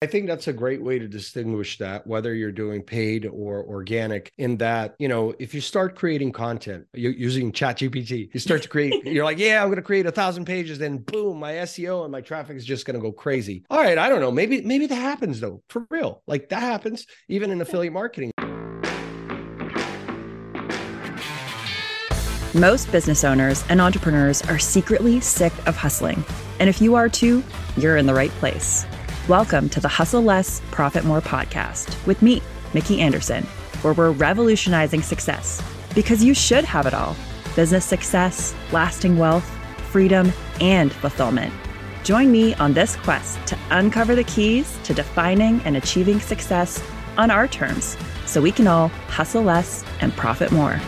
I think that's a great way to distinguish that, whether you're doing paid or organic, in that, you know, if you start creating content using ChatGPT, you start to create, you're like, yeah, I'm going to create a thousand pages, then boom, my SEO and my traffic is just going to go crazy. All right, I don't know. Maybe, maybe that happens though, for real. Like that happens even in affiliate marketing. Most business owners and entrepreneurs are secretly sick of hustling. And if you are too, you're in the right place. Welcome to the Hustle Less, Profit More podcast with me, Mikki Anderson, where we're revolutionizing success because you should have it all business success, lasting wealth, freedom, and fulfillment. Join me on this quest to uncover the keys to defining and achieving success on our terms so we can all hustle less and profit more.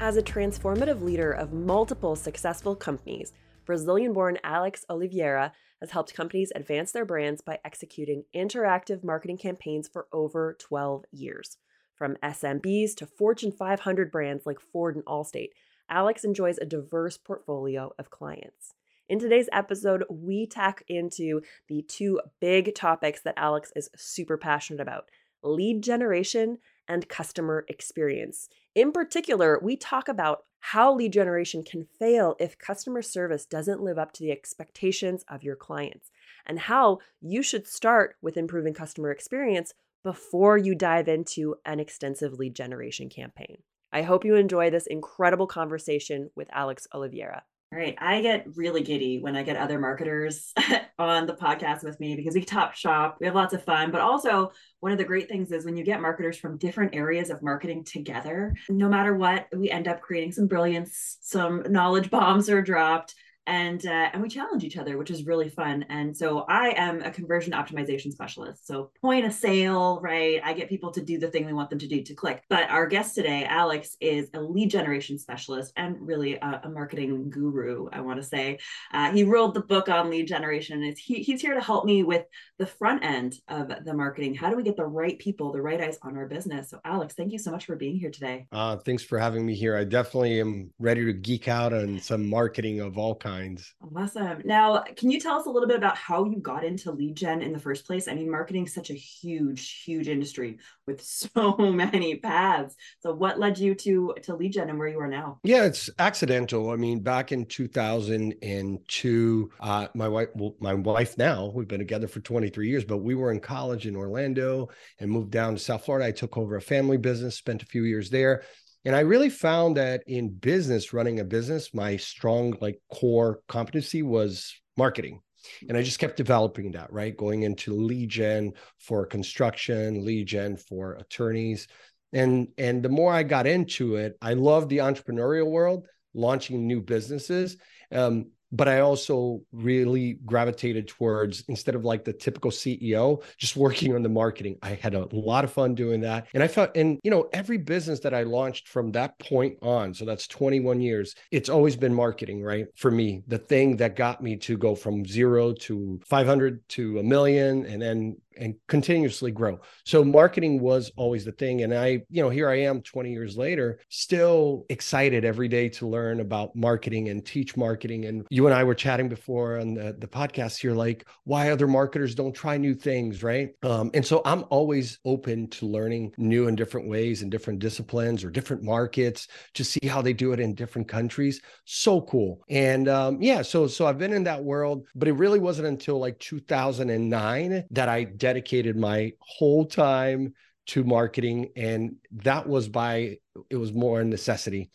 As a transformative leader of multiple successful companies, Brazilian born Alex Oliveira has helped companies advance their brands by executing interactive marketing campaigns for over 12 years. From SMBs to Fortune 500 brands like Ford and Allstate, Alex enjoys a diverse portfolio of clients. In today's episode, we tack into the two big topics that Alex is super passionate about lead generation and customer experience. In particular, we talk about how lead generation can fail if customer service doesn't live up to the expectations of your clients, and how you should start with improving customer experience before you dive into an extensive lead generation campaign. I hope you enjoy this incredible conversation with Alex Oliveira. All right. I get really giddy when I get other marketers on the podcast with me because we top shop. We have lots of fun. But also, one of the great things is when you get marketers from different areas of marketing together, no matter what, we end up creating some brilliance, some knowledge bombs are dropped and uh, and we challenge each other which is really fun. And so i am a conversion optimization specialist. So point of sale right? I get people to do the thing we want them to do to click. But our guest today alex is a lead generation specialist and really a, a marketing guru i want to say. Uh, he wrote the book on lead generation and he, he's here to help me with the front end of the marketing. How do we get the right people the right eyes on our business? So alex thank you so much for being here today. Uh, thanks for having me here. I definitely am ready to geek out on some marketing of all kinds minds. Awesome. Now, can you tell us a little bit about how you got into lead gen in the first place? I mean, marketing is such a huge, huge industry with so many paths. So, what led you to to lead gen and where you are now? Yeah, it's accidental. I mean, back in 2002, uh, my wife, well, my wife now, we've been together for 23 years, but we were in college in Orlando and moved down to South Florida. I took over a family business, spent a few years there and I really found that in business, running a business, my strong like core competency was marketing. And I just kept developing that, right? Going into lead gen for construction, lead gen for attorneys. And and the more I got into it, I love the entrepreneurial world, launching new businesses. Um, but I also really gravitated towards instead of like the typical CEO, just working on the marketing. I had a lot of fun doing that. And I felt, and you know, every business that I launched from that point on, so that's 21 years, it's always been marketing, right? For me, the thing that got me to go from zero to 500 to a million and then and continuously grow. So marketing was always the thing. And I, you know, here I am 20 years later, still excited every day to learn about marketing and teach marketing. And you and I were chatting before on the, the podcast. You're like, why other marketers don't try new things, right? Um, and so I'm always open to learning new and different ways and different disciplines or different markets to see how they do it in different countries. So cool. And um, yeah, so so I've been in that world, but it really wasn't until like 2009 that I dedicated my whole time to marketing and that was by it was more a necessity.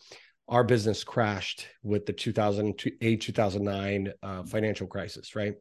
Our business crashed with the 2008 2009 uh, financial crisis right?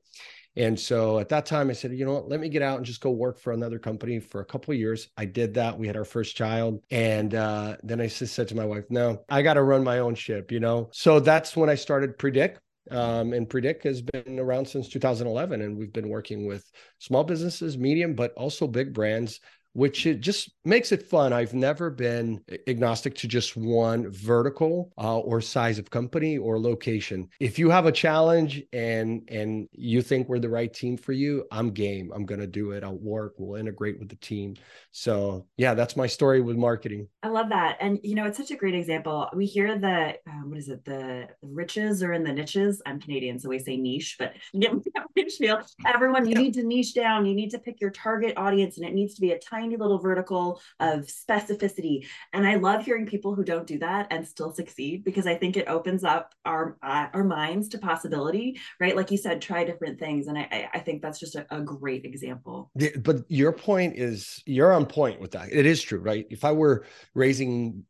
And so at that time i said you know what? Let me get out and just go work for another company for a couple years. I did that. We had our first child. And uh, then i just said to my wife no i got to run my own ship you know? So that's when i started predict um, and Predict has been around since 2011, and we've been working with small businesses, medium, but also big brands which it just makes it fun. I've never been agnostic to just one vertical uh, or size of company or location. If you have a challenge and and you think we're the right team for you, I'm game. I'm going to do it. I'll work. We'll integrate with the team. So yeah, that's my story with marketing. I love that, and you know, it's such a great example. We hear that um, what is it? The riches are in the niches. I'm Canadian, so we say niche, but niche feel. Everyone, you need to niche down. You need to pick your target audience, and it needs to be a tiny little vertical of specificity. And I love hearing people who don't do that and still succeed because I think it opens up our uh, our minds to possibility. Right, like you said, try different things, and I I think that's just a, a great example. But your point is you're on point with that. It is true, right? If I were raising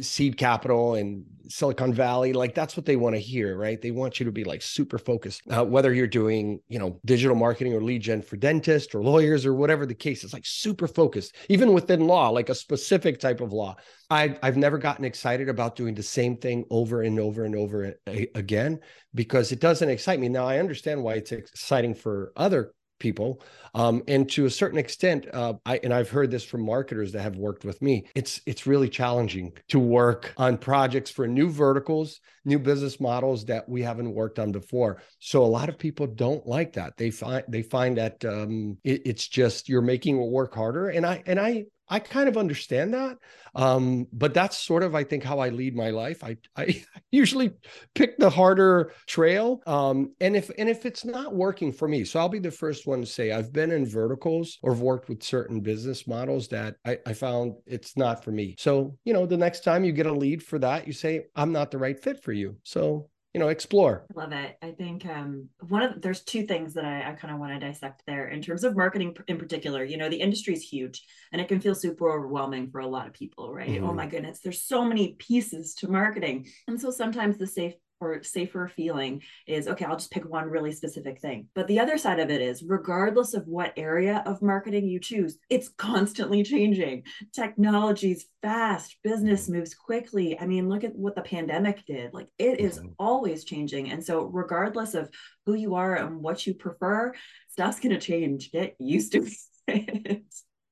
seed capital in Silicon Valley, like that's what they want to hear, right? They want you to be like super focused. Uh, whether you're doing, you know, digital marketing or lead gen for dentists or lawyers or whatever the case, is like super focused. Even within law, like a specific type of law. I, I've never gotten excited about doing the same thing over and over and over again because it doesn't excite me. Now I understand why it's exciting for other people um, and to a certain extent uh, I, and i've heard this from marketers that have worked with me it's it's really challenging to work on projects for new verticals new business models that we haven't worked on before. So a lot of people don't like that. They find they find that um, it, it's just you're making work harder. And i and i I kind of understand that. Um, but that's sort of, I think, how I lead my life. I, I usually pick the harder trail. Um, and if and if it's not working for me, so I'll be the first one to say I've been in verticals or worked with certain business models that I, I found it's not for me. So, you know, the next time you get a lead for that, you say, I'm not the right fit for you. So you know explore. I love it. I think um one of there's two things that i, I kind of want to dissect there in terms of marketing in particular. You know the industry is huge and it can feel super overwhelming for a lot of people right? Oh mm-hmm. oh my goodness there's so many pieces to marketing. And so sometimes the safe or safer feeling is okay i'll just pick one really specific thing. But the other side of it is regardless of what area of marketing you choose it's constantly changing. Technology's fast. Business moves quickly. I mean look at what the pandemic did. Like it is mm-hmm. always changing. And so regardless of who you are and what you prefer stuff's going to change. Get used to it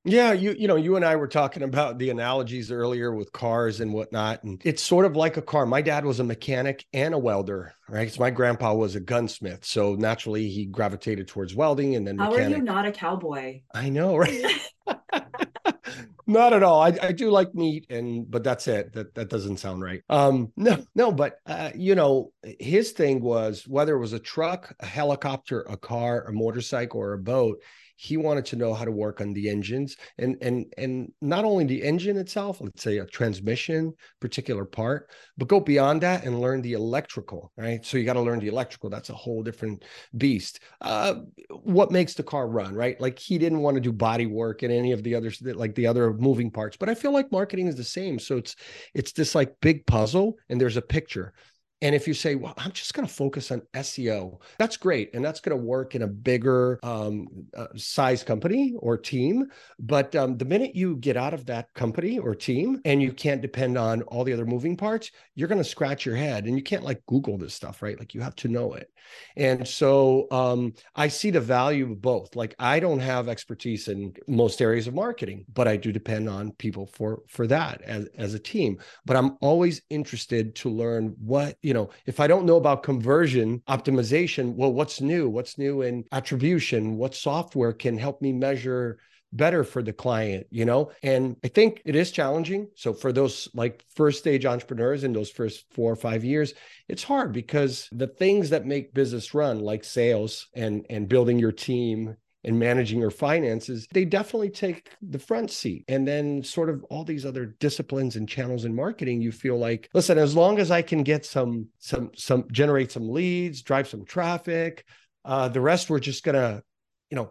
yeah, you you know, you and I were talking about the analogies earlier with cars and whatnot, and it's sort of like a car. My dad was a mechanic and a welder, right? Because my grandpa was a gunsmith, so naturally he gravitated towards welding and then. How mechanic. are you not a cowboy? I know, right? not at all. I, I do like meat, and but that's it. That that doesn't sound right. Um, no, no, but uh, you know, his thing was whether it was a truck, a helicopter, a car, a motorcycle, or a boat he wanted to know how to work on the engines and and and not only the engine itself let's say a transmission particular part but go beyond that and learn the electrical right? So you got to learn the electrical that's a whole different beast. Uh, what makes the car run right? Like he didn't want to do body work and any of the others like the other moving parts but i feel like marketing is the same. So it's it's this like big puzzle and there's a picture and if you say, well, I'm just going to focus on SEO, that's great. And that's going to work in a bigger um, uh, size company or team. But um, the minute you get out of that company or team and you can't depend on all the other moving parts, you're going to scratch your head and you can't like Google this stuff, right? Like you have to know it. And so um, I see the value of both. Like I don't have expertise in most areas of marketing, but I do depend on people for for that as, as a team. But I'm always interested to learn what, know, if I don't know about conversion optimization, well, what's new? What's new in attribution? What software can help me measure better for the client, you know? And I think it is challenging. So for those like first stage entrepreneurs in those first four or five years, it's hard because the things that make business run, like sales and and building your team and managing your finances, they definitely take the front seat. And then, sort of all these other disciplines and channels in marketing, you feel like, listen, as long as I can get some, some, some, generate some leads, drive some traffic, uh, the rest we're just gonna, you know,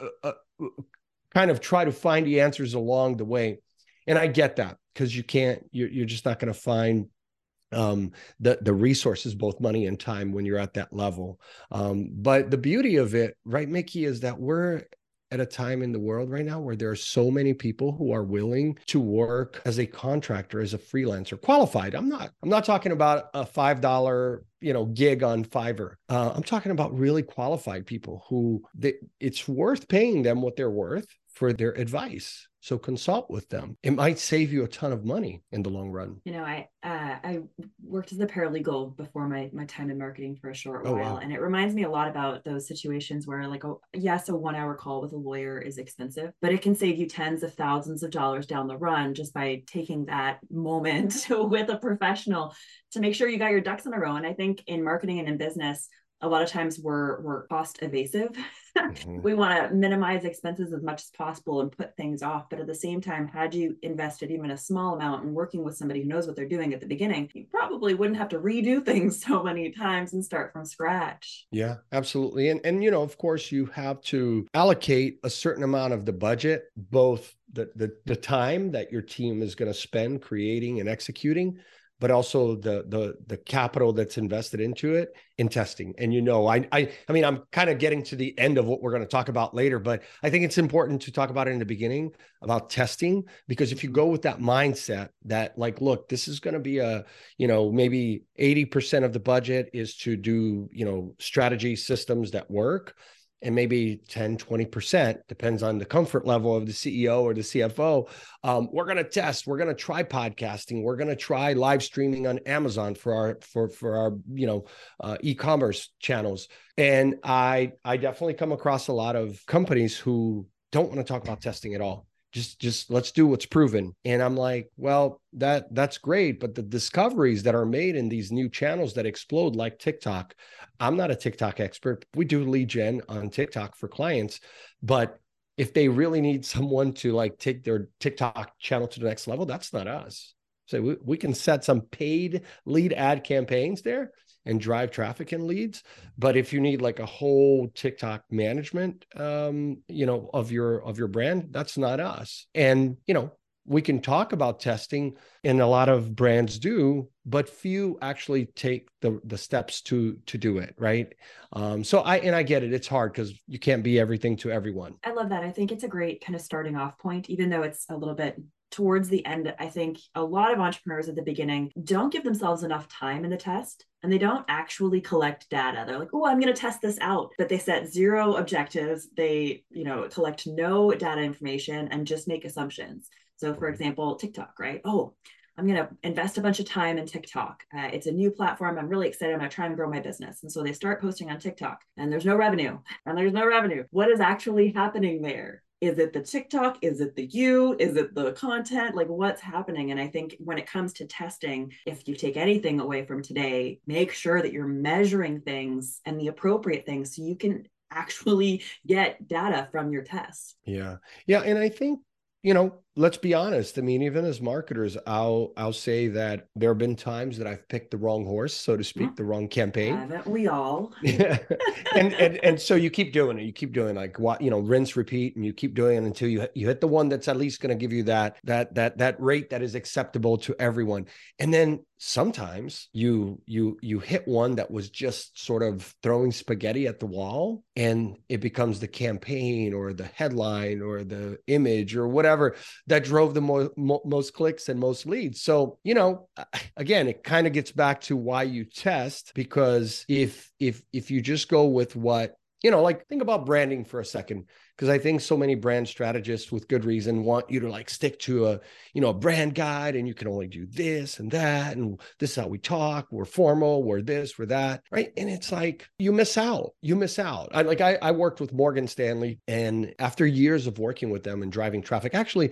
uh, uh, kind of try to find the answers along the way. And I get that because you can't, you're, you're just not to find um, the the resources, both money and time, when you're at that level. Um, but the beauty of it, right, Mikki, is that we're at a time in the world right now where there are so many people who are willing to work as a contractor as a freelancer qualified i'm not i'm not talking about a five dollar you know gig on fiverr uh, i'm talking about really qualified people who they, it's worth paying them what they're worth for their advice. So consult with them. It might save you a ton of money in the long run. You know, I uh, I worked as a paralegal before my my time in marketing for a short Oh, while, wow. and it reminds me a lot about those situations where, like, oh, yes, a one hour call with a lawyer is expensive, but it can save you tens of thousands of dollars down the run just by taking that moment with a professional to make sure you got your ducks in a row. And I think in marketing and in business, a lot of times we're we're cost evasive Mhm. we want to minimize expenses as much as possible and put things off. But at the same time, had you invested even a small amount in working with somebody who knows what they're doing at the beginning, you probably wouldn't have to redo things so many times and start from scratch. Yeah, absolutely. And and you know, of course, you have to allocate a certain amount of the budget, both the the, the time that your team is going to spend creating and executing, but also the the the capital that's invested into it in testing. And you know, I I I mean, I'm kind of getting to the end of what we're going to talk about later, but I think it's important to talk about it in the beginning about testing because if you go with that mindset that like look, this is going to be a, you know, maybe 80% of the budget is to do, you know, strategy systems that work and maybe 10 20% depends on the comfort level of the ceo or the cfo um, we're going to test we're going to try podcasting we're going to try live streaming on amazon for our for for our you know uh, e-commerce channels. And i i definitely come across a lot of companies who don't want to talk about testing at all just just let's do what's proven. And i'm like well that that's great. But the discoveries that are made in these new channels that explode like tiktok i'm not a tiktok expert. We do lead gen on tiktok for clients. But if they really need someone to like take their tiktok channel to the next level that's not us. So we, we can set some paid lead ad campaigns there and drive traffic and leads but if you need like a whole tiktok management um you know of your of your brand that's not us and you know we can talk about testing and a lot of brands do but few actually take the the steps to to do it right um so i and i get it it's hard because you can't be everything to everyone I love that. I think it's a great kind of starting off point, even though it's a little bit towards the end. I think a lot of entrepreneurs at the beginning don't give themselves enough time in the test and they don't actually collect data. They're like, oh, I'm going to test this out. But they set zero objectives. They, you know, collect no data information and just make assumptions. So, for example, TikTok, right? Oh, I'm going to invest a bunch of time in TikTok. Uh, it's a new platform. I'm really excited. I'm going to try and grow my business. And so they start posting on TikTok and there's no revenue and there's no revenue. What is actually happening there? Is it the TikTok? Is it the you? Is it the content? Like what's happening? And I think when it comes to testing, if you take anything away from today, make sure that you're measuring things and the appropriate things so you can actually get data from your tests. yeah yeah and i think you know let's be honest i mean even as marketers i'll i'll say that there have been times that i've picked the wrong horse so to mm. speak Yeah. the wrong campaign Haven't we all? yeah and, and and so you keep doing it you keep doing like what you know rinse repeat and you keep doing it until you you hit the one that's at least going to give you that that that that rate that is acceptable to everyone and then sometimes you you you hit one that was just sort of throwing spaghetti at the wall and it becomes the campaign or the headline or the image or whatever that drove the mo- mo- most clicks and most leads. So you know again it kind of gets back to why you test because if if if you just go with what you know like think about branding for a second because i think so many brand strategists with good reason want you to like stick to a you know a brand guide and you can only do this and that and this is how we talk we're formal we're this we're that right and it's like you miss out you miss out i like i, I worked with morgan stanley and after years of working with them and driving traffic actually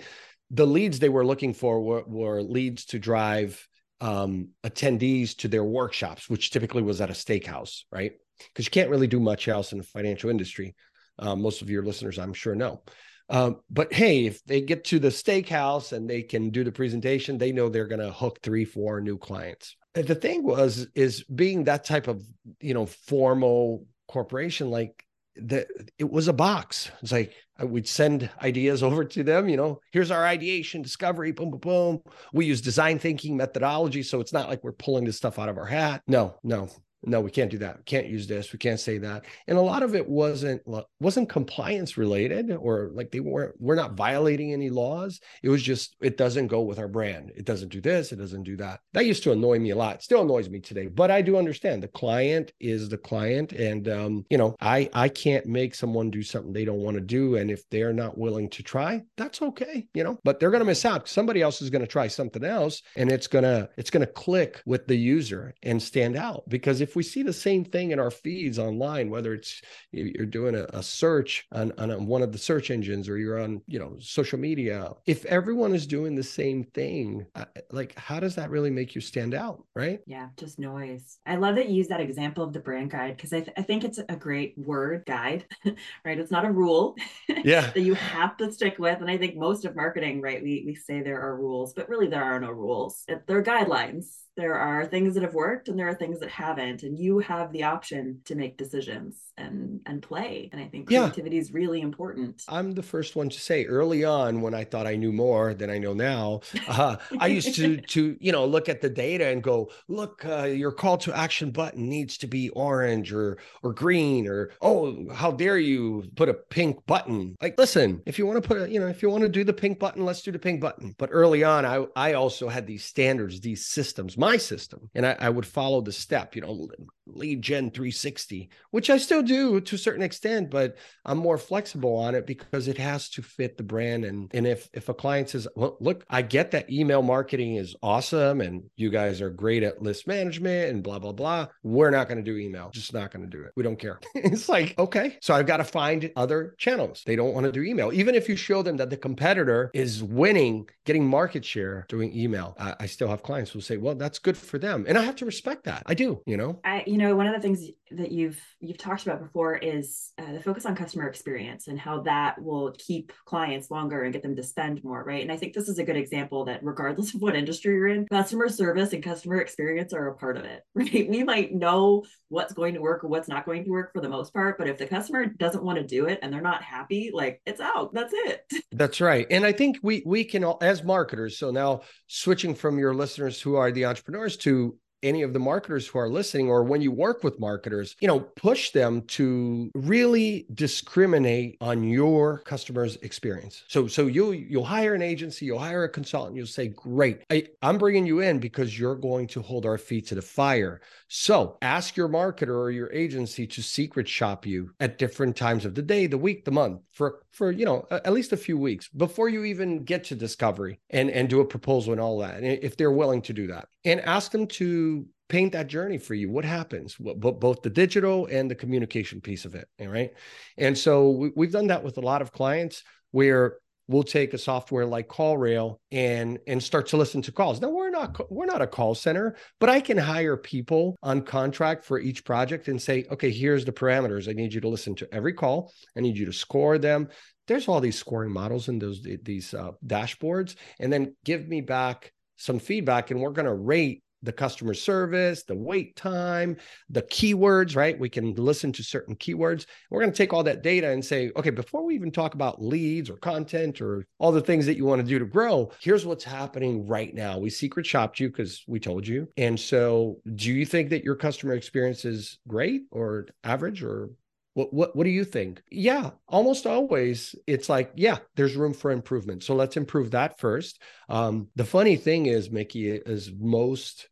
the leads they were looking for were, were leads to drive um, attendees to their workshops, which typically was at a steakhouse, right? Because you can't really do much else in the financial industry. Um, most of your listeners, I'm sure, know. Um, but hey, if they get to the steakhouse and they can do the presentation, they know they're going to hook three, four new clients. The thing was, is being that type of you know formal corporation, like that it was a box. It's like I would send ideas over to them. You know, here's our ideation, discovery, boom, boom, boom. We use design thinking methodology, so it's not like we're pulling this stuff out of our hat. No, no, no we can't do that. We can't use this. We can't say that. And a lot of it wasn't wasn't compliance related or like they weren't we're not violating any laws. It was just it doesn't go with our brand. It doesn't do this. It doesn't do that. That used to annoy me a lot. Still annoys me today but i do understand. The client is the client. And um, you know i i can't make someone do something they don't want to do. And if they're not willing to try that's okay you know but they're going to miss out. Somebody else is going to try something else and it's going to it's going to click with the user and stand out. Because if we see the same thing in our feeds online whether it's you're doing a, a search on, on one of the search engines or you're on you know social media if everyone is doing the same thing like how does that really make you stand out right? Yeah just noise. I love that you use that example of the brand guide because I, th- I think it's a great word guide right? It's not a rule yeah. that you have to stick with and i think most of marketing right we, we say there are rules but really there are no rules. They're guidelines there are things that have worked and there are things that haven't and you have the option to make decisions and and play. And i think creativity yeah. is really important. I'm the first one to say early on when i thought i knew more than i know now uh, i used to to you know look at the data and go look uh, your call to action button needs to be orange or or green or oh how dare you put a pink button. Like listen if you want to put a you know if you want to do the pink button let's do the pink button. But early on i i also had these standards these systems. My system and I, I, would follow the step you know lead gen 360 which i still do to a certain extent but i'm more flexible on it because it has to fit the brand. And and if if a client says well look i get that email marketing is awesome and you guys are great at list management and blah blah blah. We're not going to do email. Just not going to do it. We don't care. It's like okay so i've got to find other channels. They don't want to do email. Even if you show them that the competitor is winning getting market share doing email I, I still have clients who say well that's good for them. And i have to respect that. I do you know? I you know one of the things that you've you've talked about before is uh, the focus on customer experience and how that will keep clients longer and get them to spend more right? And i think this is a good example that regardless of what industry you're in customer service and customer experience are a part of it right? We might know what's going to work or what's not going to work for the most part but if the customer doesn't want to do it and they're not happy like it's out that's it. That's right and i think we we can all as marketers so now switching from your listeners who are the entrepreneurs to any of the marketers who are listening or when you work with marketers you know push them to really discriminate on your customer's experience. So so you'll you'll hire an agency you'll hire a consultant you'll say great I, i'm bringing you in because you're going to hold our feet to the fire. So ask your marketer or your agency to secret shop you at different times of the day the week the month for for you know at least a few weeks before you even get to discovery and and do a proposal and all that if they're willing to do that. And ask them to paint that journey for you. What happens? What, both the digital and the communication piece of it right? And so we've done that with a lot of clients where we'll take a software like callrail and and start to listen to calls. Now we're not we're not a call center but i can hire people on contract for each project and say okay here's the parameters. I need you to listen to every call. I need you to score them. There's all these scoring models in those these uh, dashboards and then give me back some feedback and we're going to rate the customer service, the wait time, the keywords, right? We can listen to certain keywords. We're going to take all that data and say, okay, before we even talk about leads or content or all the things that you want to do to grow, here's what's happening right now. We secret shopped you because we told you. And so, do you think that your customer experience is great or average or what, what what do you think? Yeah, almost always it's like, yeah, there's room for improvement. So let's improve that first. Um, the funny thing is, Mikki, is most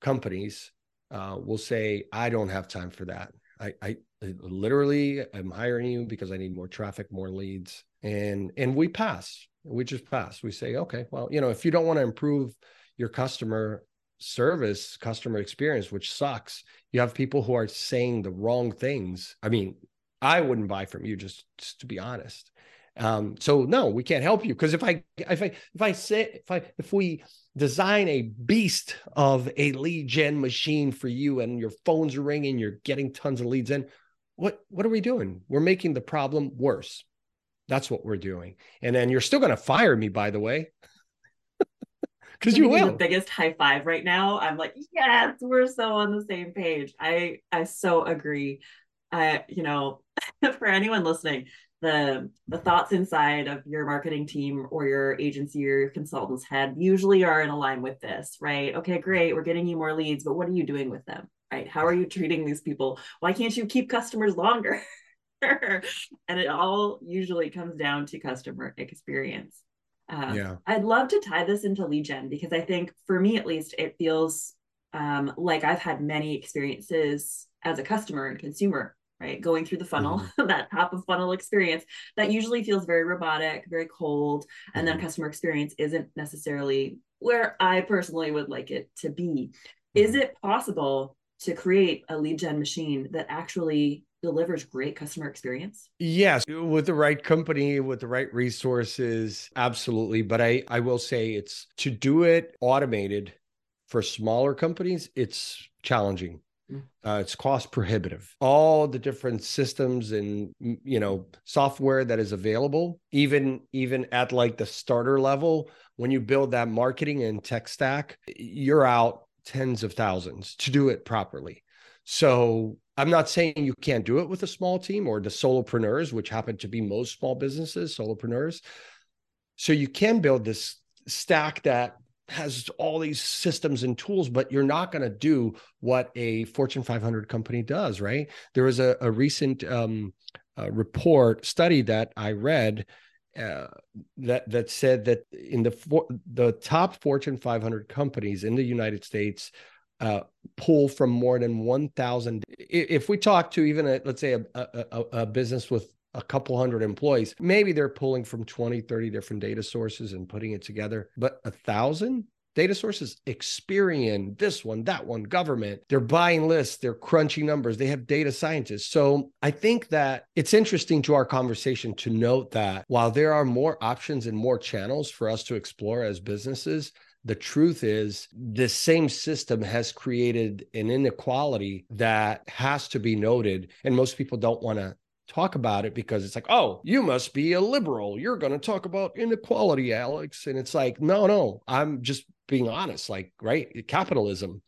companies uh, will say, I don't have time for that. I, I literally am hiring you because I need more traffic, more leads. And and we pass. We just pass. We say, okay, well, you know, if you don't want to improve your customer service, customer experience, which sucks. You have people who are saying the wrong things. I mean, I wouldn't buy from you just, just to be honest. Um, so no, we can't help you because if I if I if I say if I if we design a beast of a lead gen machine for you and your phones are ringing, you're getting tons of leads in, what what are we doing? We're making the problem worse. That's what we're doing. And then you're still going to fire me, by the way because you will. The biggest high five right now. I'm like, yes, we're so on the same page. I I so agree. I you know, for anyone listening, the the thoughts inside of your marketing team or your agency or your consultant's head usually are in line with this, right? Okay, great, we're getting you more leads, but what are you doing with them? right? How are you treating these people? Why can't you keep customers longer? and it all usually comes down to customer experience. Um, yeah. I'd love to tie this into lead gen because I think for me at least, it feels um, like I've had many experiences as a customer and consumer, right? Going through the funnel, mm-hmm. that top of funnel experience that usually feels very robotic, very cold. And mm-hmm. then customer experience isn't necessarily where I personally would like it to be. Mm-hmm. Is it possible to create a lead gen machine that actually delivers great customer experience? Yes, with the right company, with the right resources, absolutely. But I, I will say it's to do it automated for smaller companies, it's challenging. Mm. Uh, it's cost prohibitive. All the different systems and you know software that is available, even even at like the starter level, when you build that marketing and tech stack, you're out tens of thousands to do it properly. So I'm not saying you can't do it with a small team or the solopreneurs, which happen to be most small businesses, solopreneurs. So you can build this stack that has all these systems and tools, but you're not going to do what a Fortune 500 company does, right? There was a, a recent um, uh, report study that I read uh, that that said that in the for, the top Fortune 500 companies in the United States, uh, pull from more than 1,000. If we talk to even, a, let's say, a, a, a, business with a couple hundred employees, maybe they're pulling from 20, 30 different data sources and putting it together. But a thousand data sources, Experian, this one, that one, government, they're buying lists, they're crunching numbers, they have data scientists. So I think that it's interesting to our conversation to note that while there are more options and more channels for us to explore as businesses, the truth is the same system has created an inequality that has to be noted and most people don't want to talk about it because it's like oh you must be a liberal. You're going to talk about inequality alex. And it's like no no i'm just being honest like right? Capitalism.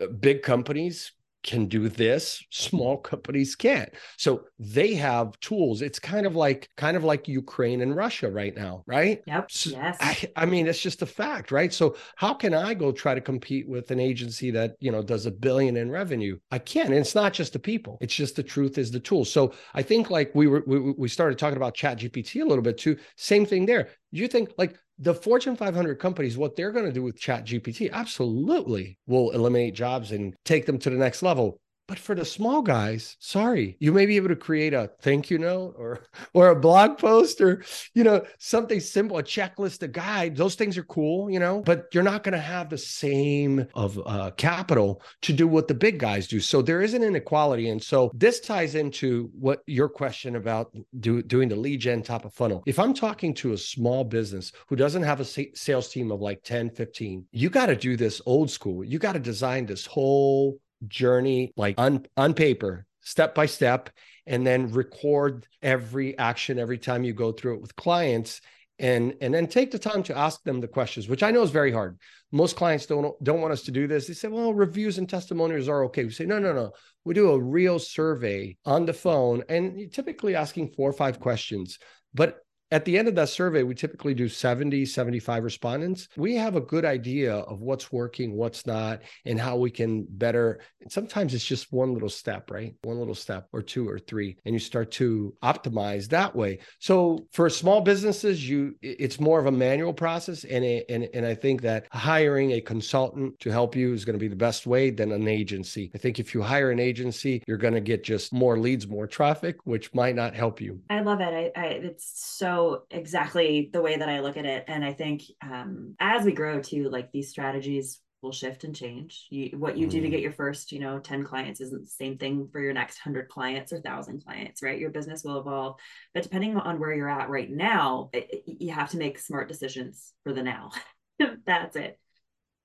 Uh, big companies can do this small companies can't. So they have tools. It's kind of like kind of like ukraine and russia right now right? Yep so yes. I, I, mean it's just a fact right? So how can i go try to compete with an agency that you know does a billion in revenue? I can't and it's not just the people. It's just the truth is the tool. So i think like we were we, we started talking about chat gpt a little bit too. Same thing there you think like the Fortune 500 companies, what they're going to do with Chat GPT absolutely will eliminate jobs and take them to the next level. But for the small guys, sorry, you may be able to create a thank you note or or a blog post or you know something simple, a checklist, a guide. Those things are cool, you know, but you're not going to have the same of uh, capital to do what the big guys do. So there is an inequality, and so this ties into what your question about do, doing the lead gen top of funnel. If I'm talking to a small business who doesn't have a sales team of like 10, 15, you got to do this old school. You got to design this whole journey like on on paper step by step and then record every action every time you go through it with clients and and then take the time to ask them the questions which i know is very hard. Most clients don't don't want us to do this. They say well reviews and testimonials are okay. We say no no no. We do a real survey on the phone and typically asking four or five questions but at the end of that survey, we typically do 70, 75 respondents. We have a good idea of what's working, what's not, and how we can better. sometimes it's just one little step, right? One little step or two or three, and you start to optimize that way. So for small businesses, you it's more of a manual process. And, and, and I think that hiring a consultant to help you is going to be the best way than an agency. I think if you hire an agency, you're going to get just more leads, more traffic, which might not help you. I love it. I, I it's so exactly the way that I look at it. And I think um, as we grow too, like these strategies will shift and change. You, what you do to get mm. your first, you know, 10 clients isn't the same thing for your next 100 clients or 1,000 clients, right? Your business will evolve. But depending on where you're at right now, it, you have to make smart decisions for the now. That's it.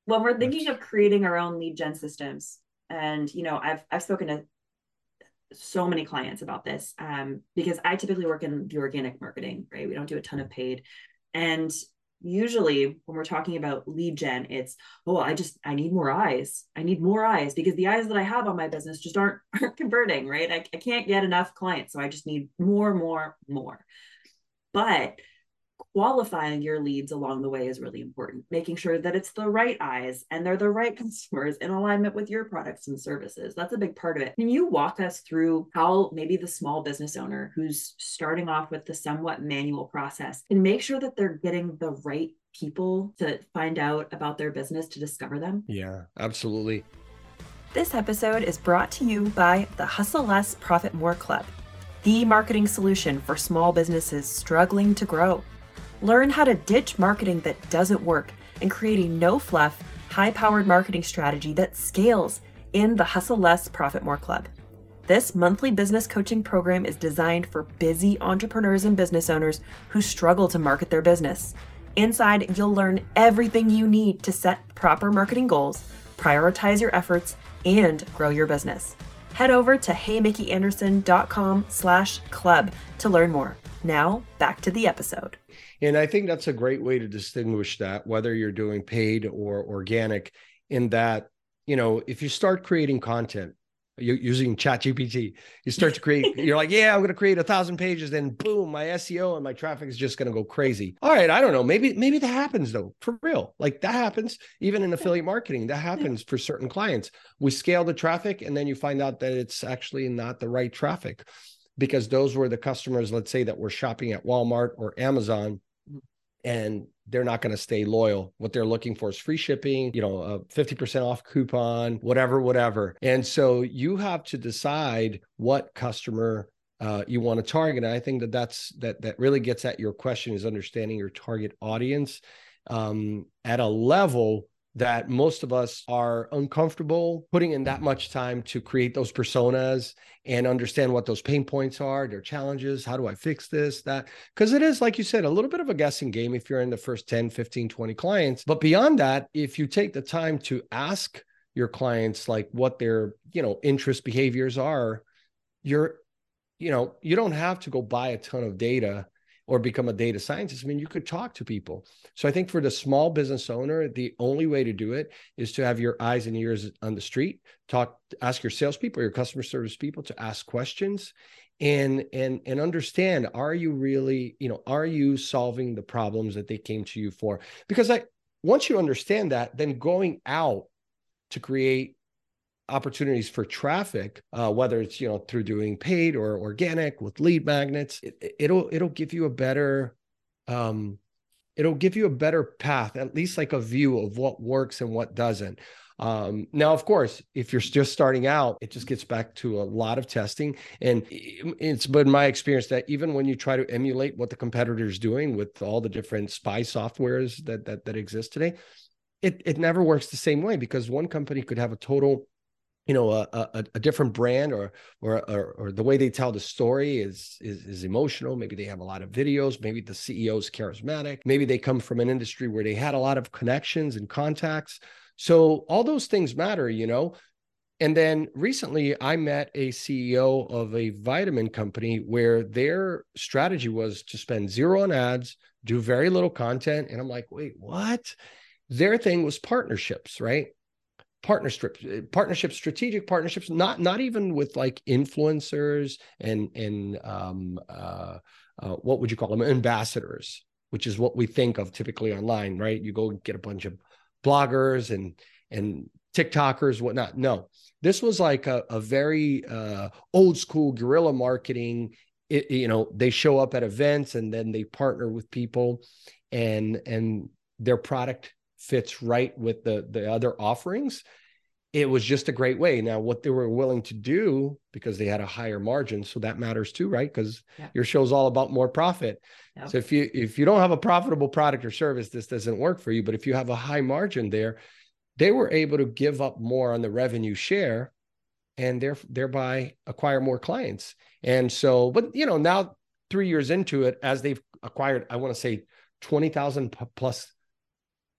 When we're thinking of creating our own lead gen systems, and you know, I've I've spoken to so many clients about this um, because I typically work in the organic marketing, right? We don't do a ton of paid. And usually when we're talking about lead gen, it's, oh, I just, I need more eyes. I need more eyes because the eyes that I have on my business just aren't, aren't converting, right? I, I can't get enough clients. So I just need more, more, more. But qualifying your leads along the way is really important making sure that it's the right eyes and they're the right customers in alignment with your products and services. That's a big part of it. Can you walk us through how maybe the small business owner who's starting off with the somewhat manual process can make sure that they're getting the right people to find out about their business to discover them? Yeah absolutely. This episode is brought to you by the hustle less profit more club the marketing solution for small businesses struggling to grow Learn how to ditch marketing that doesn't work and create a no fluff, high powered marketing strategy that scales in the Hustle Less, Profit More Club. This monthly business coaching program is designed for busy entrepreneurs and business owners who struggle to market their business. Inside, you'll learn everything you need to set proper marketing goals, prioritize your efforts, and grow your business. Head over to heymikkianderson.com slash club to learn more. Now, back to the episode. And I think that's a great way to distinguish that, whether you're doing paid or organic, in that, you know, if you start creating content, using ChatGPT, you start to create, you're like, yeah, I'm going to create a thousand pages, then boom, my SEO and my traffic is just going to go crazy. All right, I don't know, maybe maybe that happens though, for real. Like that happens even in affiliate marketing. That happens for certain clients. We scale the traffic, and then you find out that it's actually not the right traffic because those were the customers, let's say, that were shopping at Walmart or Amazon and they're not going to stay loyal. What they're looking for is free shipping, you know, a 50% off coupon, whatever, whatever. And so you have to decide what customer uh, you want to target. And I think that that's that that really gets at your question is understanding your target audience um, at a level that most of us are uncomfortable putting in that much time to create those personas and understand what those pain points are, their challenges. How do I fix this, that? Because it is, like you said, a little bit of a guessing game if you're in the first 10, 15, 20 clients. But beyond that, if you take the time to ask your clients like what their, you know, interest behaviors are, you're, you know, you don't have to go buy a ton of data or become a data scientist. I mean, you could talk to people. So I think for the small business owner, the only way to do it is to have your eyes and ears on the street, talk, ask your salespeople, your customer service people to ask questions and and and understand are you really you know are you solving the problems that they came to you for because i once you understand that then going out to create opportunities for traffic, uh, whether it's you know through doing paid or organic with lead magnets, it, will it'll give you a better um, it'll give you a better path, at least like a view of what works and what doesn't. Um, now, of course, if you're just starting out, it just gets back to a lot of testing. And it's been my experience that even when you try to emulate what the competitor is doing with all the different spy softwares that that, that exist today, it, it never works the same way because one company could have a total you know a, a, a, different brand or, or or or the way they tell the story is, is is emotional. Maybe they have a lot of videos. Maybe the ceo is charismatic. Maybe they come from an industry where they had a lot of connections and contacts. So all those things matter you know? And then recently i met a ceo of a vitamin company where their strategy was to spend zero on ads do very little content. And i'm like wait what? Their thing was partnerships right partnership partnerships strategic partnerships not not even with like influencers and and um uh, uh, what would you call them? Ambassadors which is what we think of typically online right? You go get a bunch of bloggers and and tiktokers whatnot. No this was like a, a very uh, old school guerrilla marketing. It, you know they show up at events and then they partner with people and and their product fits right with the the other offerings it was just a great way. Now what they were willing to do because they had a higher margin so that matters too right? Because yeah. your show's all about more profit. Yeah. so if you if you don't have a profitable product or service this doesn't work for you. But if you have a high margin there they were able to give up more on the revenue share and there, thereby acquire more clients. And so but you know now three years into it as they've acquired i want to say 20000 plus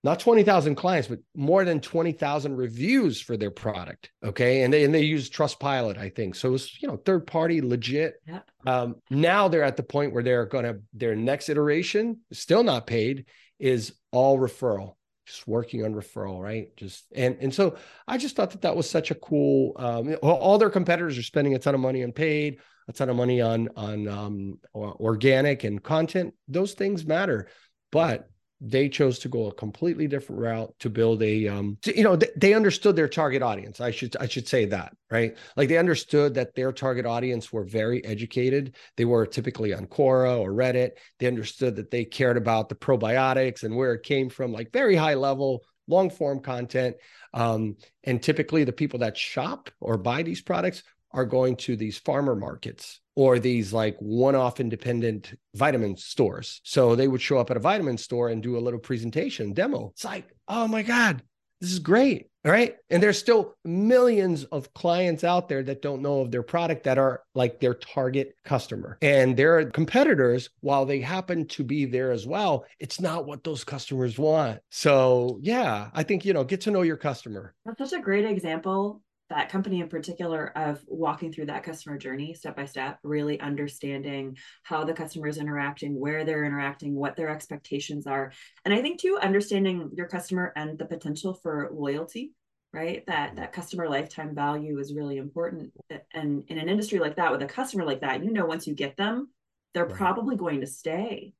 not 20,000 clients, but more than 20,000 reviews for their product. Okay. And they, and they use Trustpilot, I think. So it's, you know, third party legit. Yeah. Um, now they're at the point where they're going to, their next iteration, still not paid, is all referral. just working on referral, right? Just and and so I just thought that that was such a cool. Um, all their competitors are spending a ton of money on paid, a ton of money on on um, organic and content. Those things matter, but they chose to go a completely different route to build a um to, you know they, they understood their target audience i should i should say that right? Like they understood that their target audience were very educated. They were typically on quora or reddit. They understood that they cared about the probiotics and where it came from like very high level long form content. Um, and typically the people that shop or buy these products are going to these farmer markets or these like one-off independent vitamin stores. So they would show up at a vitamin store and do a little presentation demo. It's like, oh my God, this is great. All right. And there's still millions of clients out there that don't know of their product that are like their target customer. And their competitors, while they happen to be there as well, it's not what those customers want. So, yeah, I think, you know, get to know your customer. That's such a great example that company in particular of walking through that customer journey step by step, really understanding how the customer is interacting, where they're interacting, what their expectations are. And I think too, understanding your customer and the potential for loyalty, right? That mm-hmm. that customer lifetime value is really important. And in an industry like that, with a customer like that, you know, once you get them, they're right. probably going to stay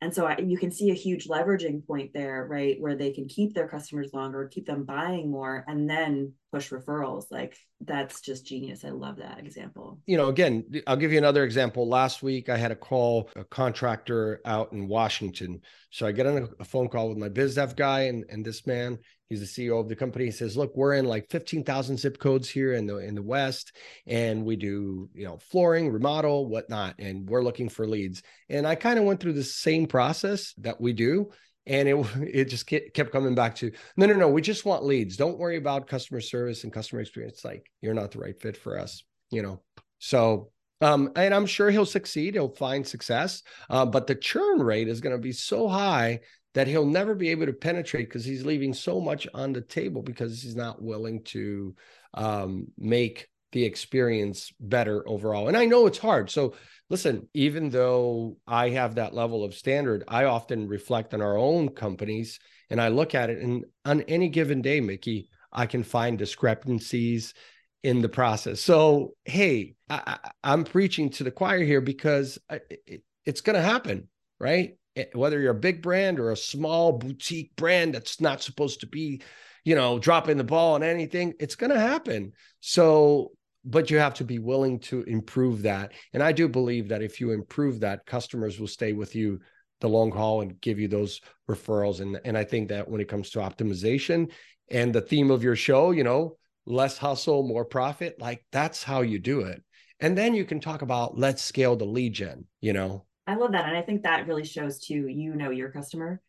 and so I, you can see a huge leveraging point there right where they can keep their customers longer keep them buying more and then push referrals. Like that's just genius. I love that example. You know again i'll give you another example. Last week i had a call a contractor out in washington. So i get on a phone call with my biz dev guy and, and this man he's the CEO of the company. He says, "Look, we're in like 15,000 zip codes here in the in the West, and we do you know flooring, remodel, whatnot, and we're looking for leads." And I kind of went through the same process that we do, and it it just kept coming back to, "No, no, no, we just want leads. Don't worry about customer service and customer experience. It's Like you're not the right fit for us, you know." So um, and I'm sure he'll succeed. He'll find success, uh, but the churn rate is going to be so high that he'll never be able to penetrate because he's leaving so much on the table because he's not willing to um, make the experience better overall. And I know it's hard. So listen, even though I have that level of standard, I often reflect on our own companies and I look at it and on any given day, Mikki, I can find discrepancies in the process. So, hey, I, am preaching to the choir here because it, it's going to happen, right? Eh, whether you're a big brand or a small boutique brand that's not supposed to be, you know, dropping the ball on anything, it's going to happen. So, but you have to be willing to improve that. And I do believe that if you improve that, customers will stay with you the long haul and give you those referrals. And, and I think that when it comes to optimization and the theme of your show, you know, less hustle, more profit, like that's how you do it. And then you can talk about let's scale the lead gen, you know, I love that. And I think that really shows too, you know, your customer.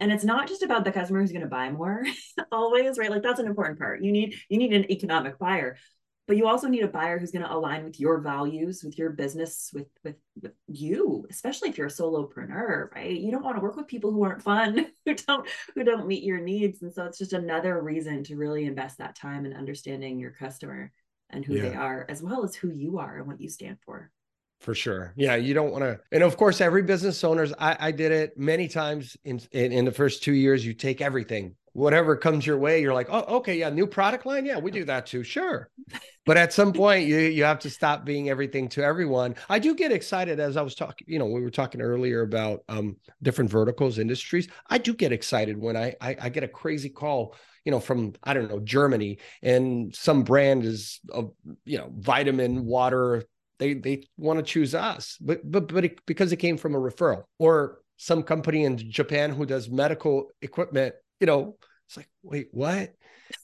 And it's not just about the customer who's going to buy more always, right? Like that's an important part. You need, you need an economic buyer, but you also need a buyer who's going to align with your values, with your business, with, with, with you, especially if you're a solopreneur, right? You don't want to work with people who aren't fun, who don't, who don't meet your needs. And so it's just another reason to really invest that time in understanding your customer and who yeah. they are, as well as who you are and what you stand for for sure. Yeah, you don't want to. And of course, every business owners, I, I did it many times in, in, in the first two years. You take everything, whatever comes your way. You're like, oh, okay, yeah, new product line, yeah, we do that too, sure. But at some point, you you have to stop being everything to everyone. I do get excited as I was talking. You know, we were talking earlier about um, different verticals, industries. I do get excited when I, I I get a crazy call you know from i don't know germany and some brand is of you know vitamin water they they want to choose us, but but but it, because it came from a referral or some company in Japan who does medical equipment. You know, it's like wait what?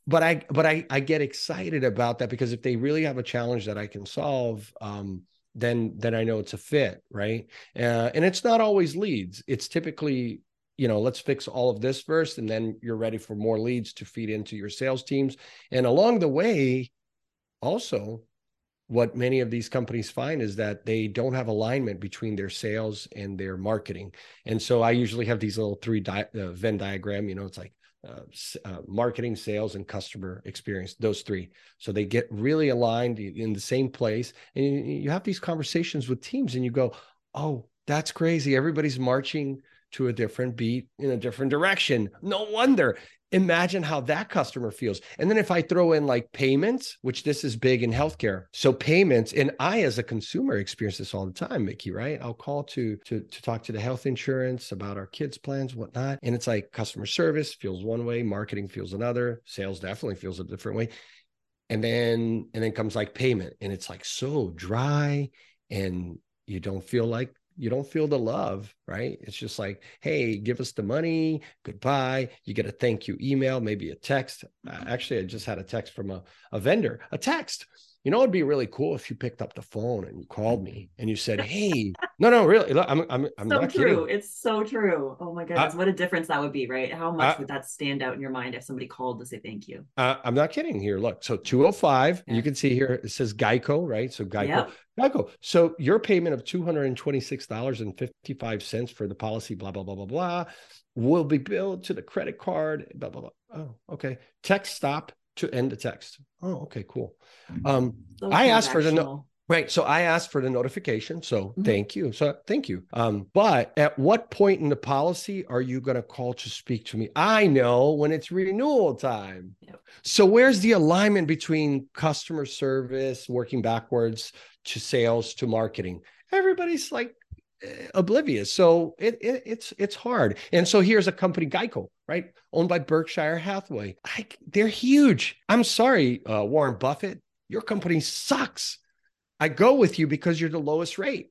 But I but I I get excited about that because if they really have a challenge that I can solve. um, then then I know it's a fit, right? Uh, and it's not always leads. It's typically you know let's fix all of this first and then you're ready for more leads to feed into your sales teams and along the way also what many of these companies find is that they don't have alignment between their sales and their marketing. And so I usually have these little three di- uh, Venn diagram, you know, it's like uh, uh, marketing, sales, and customer experience, those three. So they get really aligned in the same place. And you, you have these conversations with teams and you go, oh, that's crazy. Everybody's marching to a different beat in a different direction. No wonder. Imagine how that customer feels. And then if I throw in like payments, which this is big in healthcare. So payments, and I as a consumer experience this all the time, Mikki, right? I'll call to to to talk to the health insurance about our kids' plans, whatnot. And it's like customer service feels one way, marketing feels another, sales definitely feels a different way. And then and then comes like payment. And it's like so dry and you don't feel like you don't feel the love, right? It's just like, hey, give us the money, goodbye. You get a thank you email, maybe a text. Actually, I just had a text from a, a vendor, a text you know, it'd be really cool if you picked up the phone and you called me and you said, "Hey, no, no, really, look, I'm, I'm, I'm so not true. kidding. It's so true. Oh my goodness, uh, what a difference that would be, right? How much uh, would that stand out in your mind if somebody called to say thank you? Uh, I'm not kidding. Here, look. So 205. Yeah. You can see here it says Geico, right? So Geico, yep. Geico. So your payment of two hundred and twenty six dollars and fifty five cents for the policy, blah blah blah blah blah, will be billed to the credit card. Blah blah blah. Oh, okay. Text stop to end the text. Oh, okay, cool. Um, so I asked for the no- right. So I asked for the notification. So mm-hmm. thank you. So thank you. Um, but at what point in the policy are you going to call to speak to me? I know when it's renewal time. Yep. So where's the alignment between customer service, working backwards to sales to marketing? Everybody's like oblivious. So it, it, it's it's hard. And so here's a company, Geico, right, owned by Berkshire Hathaway. I, they're huge. I'm sorry, uh, Warren Buffett, your company sucks. I go with you because you're the lowest rate.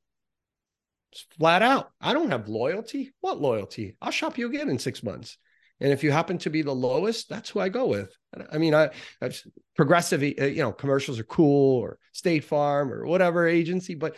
It's flat out. I don't have loyalty. What loyalty? I'll shop you again in six months. And if you happen to be the lowest, that's who I go with. I mean, I, I progressive, uh, you know, commercials are cool or State Farm or whatever agency, but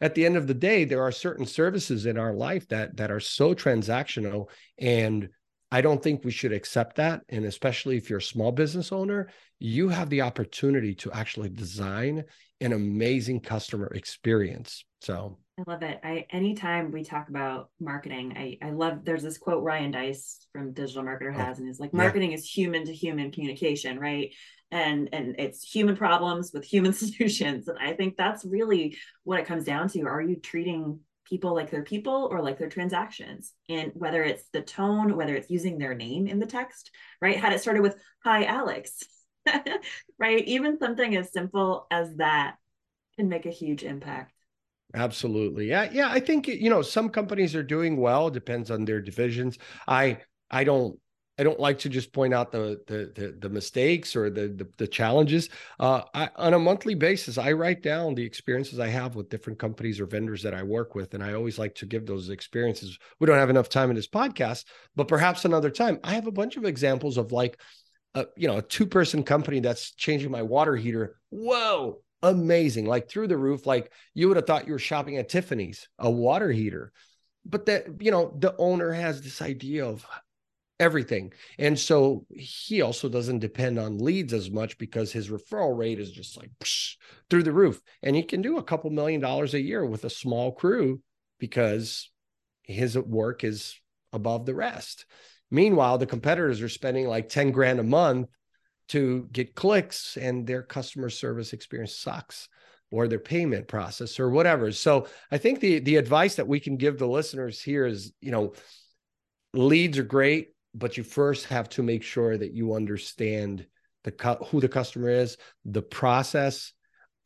at the end of the day there are certain services in our life that that are so transactional and i don't think we should accept that. And especially if you're a small business owner you have the opportunity to actually design an amazing customer experience. So I love it. I anytime we talk about marketing, I I love there's this quote Ryan Deiss from Digital Marketer has, and he's like, marketing yeah. is human to human communication, right? and and it's human problems with human solutions. And i think that's really what it comes down to. Are you treating people like they're people or like they're transactions? And whether it's the tone whether it's using their name in the text right? Had it started with hi alex right? Even something as simple as that can make a huge impact absolutely yeah yeah i think you know some companies are doing well depends on their divisions i i don't I don't like to just point out the the the, the mistakes or the the, the challenges. Uh, I, on a monthly basis, I write down the experiences I have with different companies or vendors that I work with, and I always like to give those experiences. We don't have enough time in this podcast, but perhaps another time. I have a bunch of examples of like, a, you know, a two person company that's changing my water heater. Whoa, amazing! Like through the roof. Like you would have thought you were shopping at Tiffany's, a water heater but that you know the owner has this idea of everything. And so he also doesn't depend on leads as much because his referral rate is just like psh, through the roof. And he can do a couple million dollars a year with a small crew because his work is above the rest. Meanwhile, the competitors are spending like 10 grand a month to get clicks and their customer service experience sucks or their payment process or whatever. So I think the the advice that we can give the listeners here is, you know, leads are great but you first have to make sure that you understand the who the customer is, the process.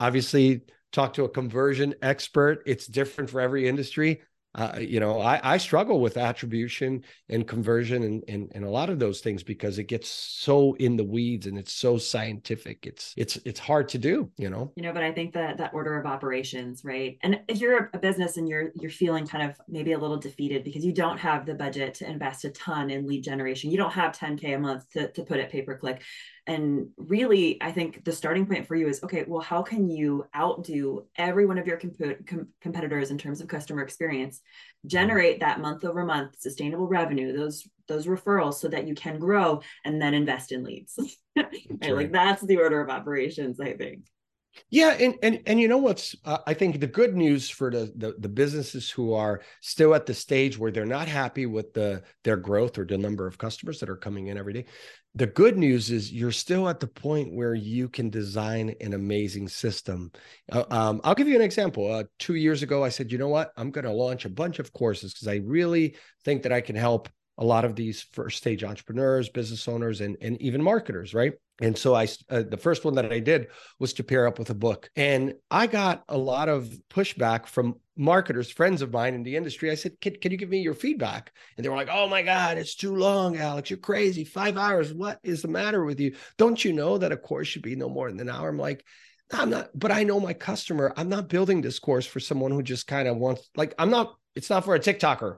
Obviously, talk to a conversion expert. It's different for every industry uh, you know, I, I struggle with attribution and conversion and, and and a lot of those things because it gets so in the weeds and it's so scientific. It's it's it's hard to do, you know. You know, but I think that that order of operations, right? And if you're a business and you're you're feeling kind of maybe a little defeated because you don't have the budget to invest a ton in lead generation, you don't have 10k a month to to put at pay per click and really, I think the starting point for you is okay, well, how can you outdo every one of your comp- com- competitors in terms of customer experience, mm-hmm. generate that month over month sustainable revenue, those those referrals so that you can grow and then invest in leads. right? Like that's the order of operations, I think. Yeah, and and and you know what's uh, I think the good news for the, the the businesses who are still at the stage where they're not happy with the their growth or the number of customers that are coming in every day. The good news is you're still at the point where you can design an amazing system. Uh, um, I'll give you an example. Uh, two years ago, I said, you know what, I'm going to launch a bunch of courses because I really think that I can help a lot of these first stage entrepreneurs, business owners, and, and even marketers, right? And so I, uh, the first one that I did was to pair up with a book. And I got a lot of pushback from marketers, friends of mine in the industry. I said, can, can you give me your feedback? And they were like, oh my God, it's too long, Alex. You're crazy. Five hours. What is the matter with you? Don't you know that a course should be no more than an hour? I'm like, I'm not, but I know my customer. I'm not building this course for someone who just kind of wants, like, I'm not, it's not for a TikToker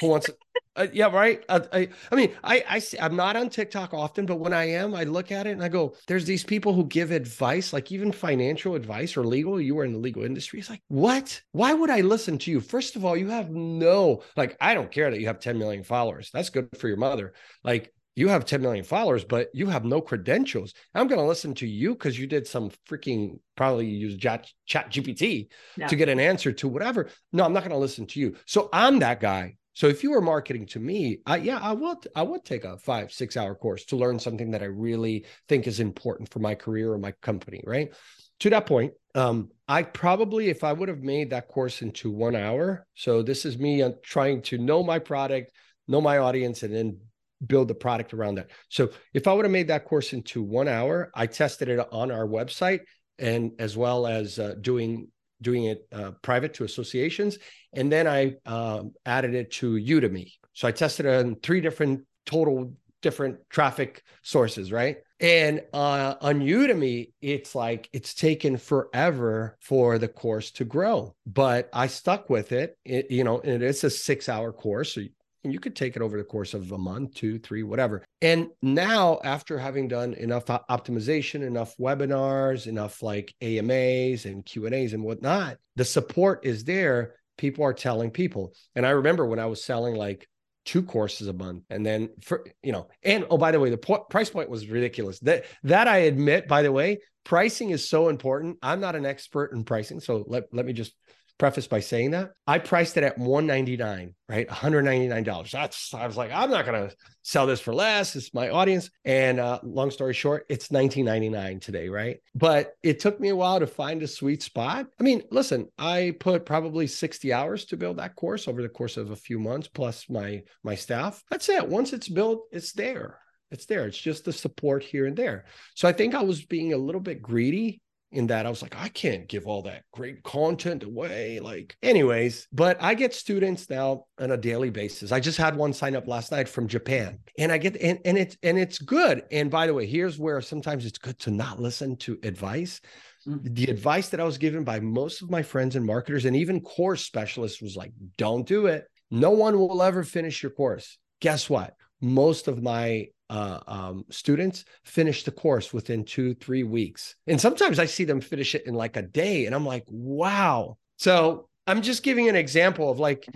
who wants uh, yeah right uh, I, I mean I, I see, i'm not on tiktok often but when i am i look at it and i go there's these people who give advice like even financial advice or legal you were in the legal industry it's like what why would i listen to you first of all you have no like i don't care that you have 10 million followers that's good for your mother like you have 10 million followers, but you have no credentials. I'm going to listen to you because you did some freaking probably use chat, chat GPT yeah. to get an answer to whatever. No, I'm not going to listen to you. So I'm that guy so if you were marketing to me, I, yeah, I would I would take a five six hour course to learn something that I really think is important for my career or my company. Right. To that point, um, I probably if I would have made that course into one hour. So this is me uh, trying to know my product, know my audience, and then build the product around that. So if I would have made that course into one hour, I tested it on our website and as well as uh, doing doing it uh, private to associations. And then I um, added it to Udemy. So I tested it on three different total different traffic sources, right? And uh, on Udemy, it's like it's taken forever for the course to grow, but I stuck with it. it you know, and it's a six hour course. So and you could take it over the course of a month, two, three, whatever. And now, after having done enough optimization, enough webinars, enough like AMAs and Q and A's and whatnot, the support is there. People are telling people. And I remember when I was selling like two courses a month and then for you know and oh by the way the po- price point was ridiculous that that i admit by the way pricing is so important i'm not an expert in pricing so let, let me just preface by saying that I priced it at 199, right? $199. That's I was like, I'm not gonna sell this for less. It's my audience. And uh, long story short, it's 1999 today, right? But it took me a while to find a sweet spot. I mean, listen, I put probably 60 hours to build that course over the course of a few months, plus my my staff. That's it. Once it's built, it's there. It's there. It's just the support here and there. So I think I was being a little bit greedy in that I was like, I can't give all that great content away. Like, anyways, but I get students now on a daily basis. I just had one sign up last night from Japan, and I get and, and it's and it's good. And by the way, here's where sometimes it's good to not listen to advice. Mm-hmm. The advice that I was given by most of my friends and marketers and even course specialists was like, don't do it. No one will ever finish your course. Guess what? Most of my uh, um, students finish the course within two, three weeks. And sometimes I see them finish it in like a day. And I'm like, wow. So I'm just giving an example of like,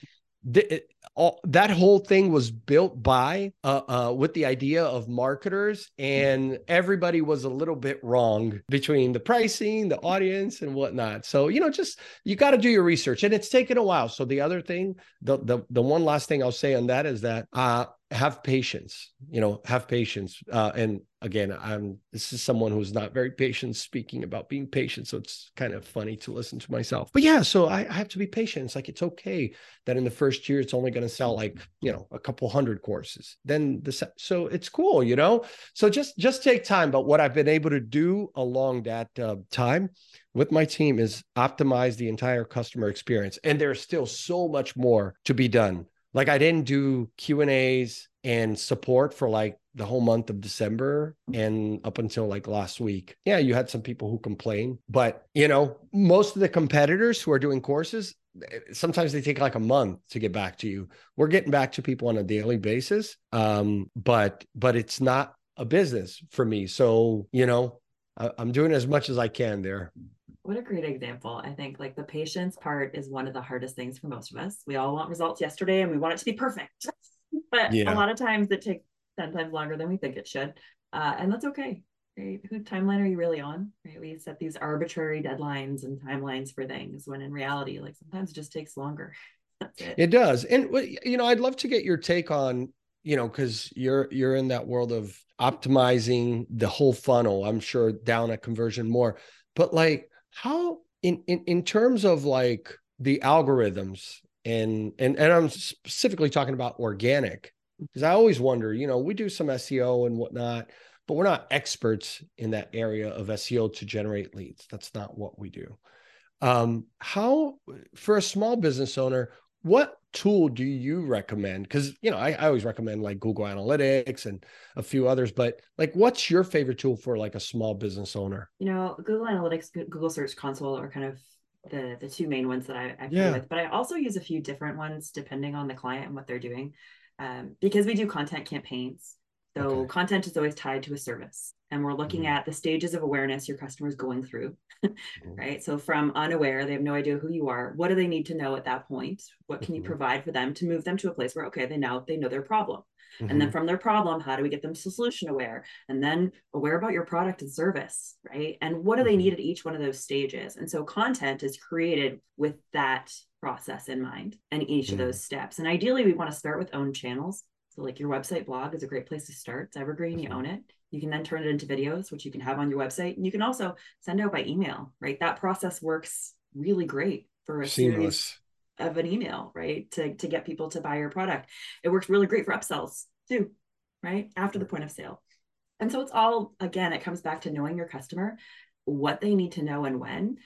the, all, that whole thing was built by uh, uh, with the idea of marketers and everybody was a little bit wrong between the pricing the audience and whatnot. So you know just you got to do your research and it's taken a while. So the other thing the the, the one last thing i'll say on that is that uh, have patience you know have patience uh, and again i'm this is someone who's not very patient speaking about being patient so it's kind of funny to listen to myself. But yeah so I, I have to be patient. It's like it's okay that in the first year it's only going to sell like you know a couple hundred courses. Then the so it's cool you know? So just just take time. But what i've been able to do along that uh, time with my team is optimize the entire customer experience. And there's still so much more to be done. Like I didn't do Q and support for like the whole month of December and up until like last week. Yeah, you had some people who complain, but you know, most of the competitors who are doing courses, sometimes they take like a month to get back to you. We're getting back to people on a daily basis. Um, but but it's not a business for me. So, you know, I, I'm doing as much as I can there. What a great example. I think like the patience part is one of the hardest things for most of us. We all want results yesterday and we want it to be perfect. but yeah. a lot of times it takes 10 times longer than we think it should. Uh, and that's okay. right? Who timeline are you really on? Right? We set these arbitrary deadlines and timelines for things when in reality, like sometimes it just takes longer. That's it. It does. And you know, I'd love to get your take on, you know, because you're you're in that world of optimizing the whole funnel. I'm sure down at conversion more. But like how in in, in terms of like the algorithms and and and I'm specifically talking about organic because I always wonder, you know, we do some SEO and whatnot, but we're not experts in that area of SEO to generate leads. That's not what we do. Um, how for a small business owner, what tool do you recommend? Because you know, I, I always recommend like Google Analytics and a few others, but like what's your favorite tool for like a small business owner? You know, Google Analytics, Google Search Console are kind of the the two main ones that I, I play yeah. with, but I also use a few different ones depending on the client and what they're doing um, because we do content campaigns. So okay. content is always tied to a service, and we're looking mm-hmm. at the stages of awareness your customer is going through, mm-hmm. right? So from unaware, they have no idea who you are. What do they need to know at that point? What can mm-hmm. you provide for them to move them to a place where okay, they now they know their problem. Mm-hmm. And then mm-hmm. from their problem, how do we get them to solution aware? And then aware about your product and service, right? And what do they mm-hmm. need at each one of those stages? And so content is created with that process in mind and each mm-hmm. of those steps. And ideally, we want to start with own channels. So, like your website blog is a great place to start. It's evergreen, you mm-hmm. own it. You can then turn it into videos, which you can have on your website. And you can also send out by email, right? That process works really great for a Seamless. series of an email, right? To, to get people to buy your product. It works really great for upsells too, right? After the point of sale. And so it's all, again, it comes back to knowing your customer, what they need to know and when,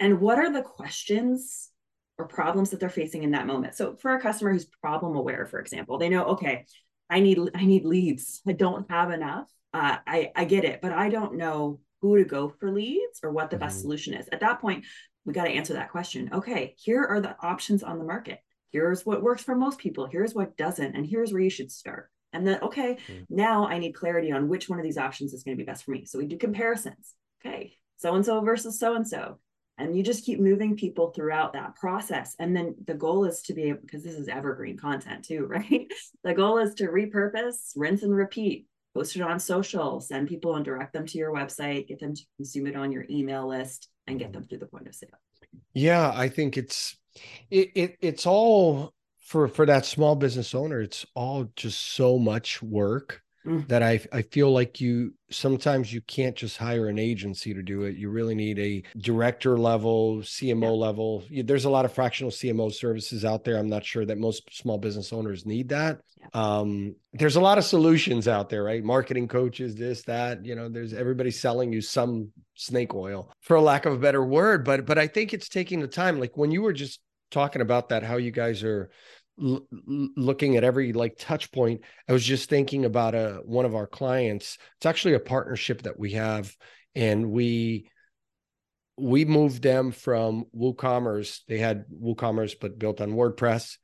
and what are the questions or problems that they're facing in that moment. So for a customer who's problem aware, for example, they know, okay, I need I need leads. I don't have enough. Uh, I I get it, but I don't know who to go for leads or what the mm-hmm. best solution is. At that point, we got to answer that question. Okay, here are the options on the market. Here's what works for most people. Here's what doesn't, and here's where you should start. And then, okay, mm-hmm. now I need clarity on which one of these options is going to be best for me. So we do comparisons. Okay, so and so versus so and so and you just keep moving people throughout that process. And then the goal is to be able because this is evergreen content too right? The goal is to repurpose rinse and repeat post it on social send people and direct them to your website get them to consume it on your email list and get them through the point of sale. Yeah i think it's it, it it's all for for that small business owner it's all just so much work mm. that I I feel like you sometimes you can't just hire an agency to do it. You really need a director level, CMO yeah. level. There's a lot of fractional CMO services out there. I'm not sure that most small business owners need that. Yeah. Um, there's a lot of solutions out there, right? Marketing coaches, this, that. You know, there's everybody selling you some snake oil, for a lack of a better word. But but I think it's taking the time. Like when you were just talking about that, how you guys are l- looking at every like touch point i was just thinking about a uh, one of our clients it's actually a partnership that we have and we we moved them from woocommerce they had woocommerce but built on wordpress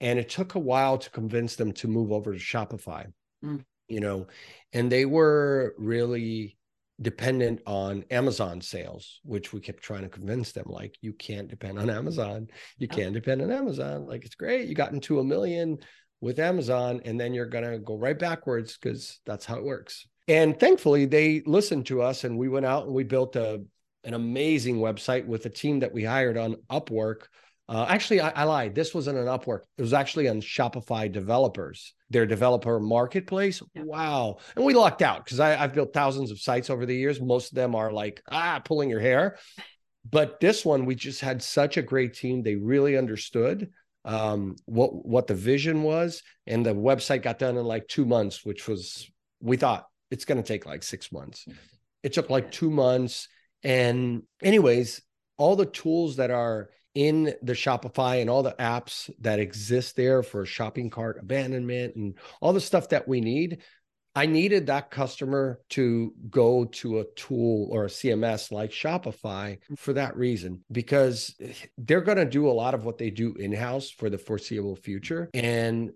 and it took a while to convince them to move over to shopify mm. you know and they were really dependent on Amazon sales, which we kept trying to convince them like you can't depend on Amazon. You can't depend on Amazon. Like it's great. You got into a million with Amazon and then you're going to go right backwards because that's how it works. And thankfully they listened to us and we went out and we built a an amazing website with a team that we hired on Upwork uh, actually, I, I, lied. This wasn't an Upwork. It was actually on Shopify developers, their developer marketplace. Yeah. Wow. And we lucked out because I've built thousands of sites over the years. Most of them are like, ah, pulling your hair. But this one, we just had such a great team. They really understood um, what what the vision was, and the website got done in like two months, which was we thought it's going to take like six months. It took like two months. And anyways, all the tools that are in the Shopify and all the apps that exist there for shopping cart abandonment and all the stuff that we need. I needed that customer to go to a tool or a CMS like Shopify for that reason, because they're going to do a lot of what they do in house for the foreseeable future. And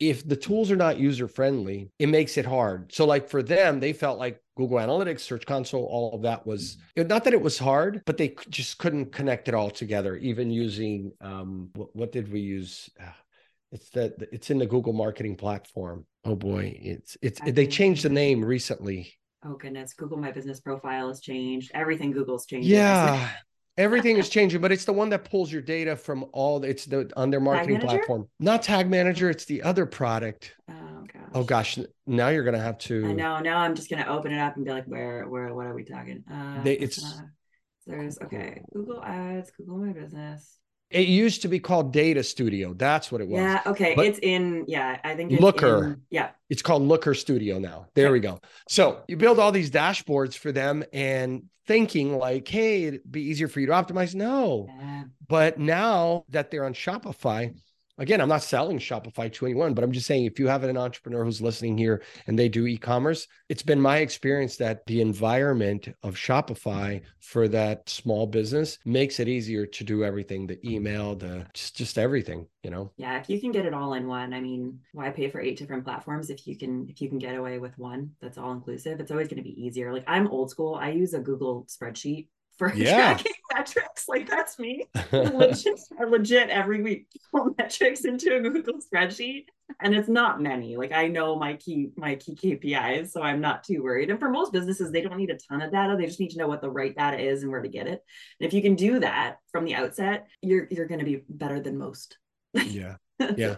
if the tools are not user friendly, it makes it hard. So, like for them, they felt like Google Analytics, Search Console, all of that was not that it was hard, but they just couldn't connect it all together. Even using um, what, what did we use? Ah, it's that it's in the Google Marketing Platform. Oh boy, it's it's they changed the name recently. Oh goodness, Google My Business profile has changed. Everything Google's changed. Yeah. Everything is changing, but it's the one that pulls your data from all. It's the on their marketing platform, not Tag Manager. It's the other product. Oh gosh. Oh gosh, now you're gonna have to. I know. Now I'm just gonna open it up and be like, where, where, what are we talking? Uh, they, it's. Uh, there's okay. Google Ads, Google My Business. It used to be called Data Studio. That's what it was. Yeah. Okay. But it's in. Yeah. I think. Looker. In, yeah. It's called Looker Studio now. There okay. we go. So you build all these dashboards for them and thinking like, hey, it'd be easier for you to optimize. No. Yeah. But now that they're on Shopify, again, I'm not selling Shopify to anyone, but I'm just saying if you have an entrepreneur who's listening here and they do e-commerce, it's been my experience that the environment of Shopify for that small business makes it easier to do everything, the email, the just just everything, you know. Yeah, if you can get it all in one, I mean, why pay for eight different platforms if you can if you can get away with one that's all inclusive? It's always going to be easier. Like I'm old school. I use a Google spreadsheet for yeah. tracking metrics. Like that's me. legit, I legit every week pull metrics into a Google spreadsheet. And it's not many. Like I know my key my key KPIs, so I'm not too worried. And for most businesses, they don't need a ton of data. They just need to know what the right data is and where to get it. And if you can do that from the outset, you're you're going to be better than most. yeah, yeah,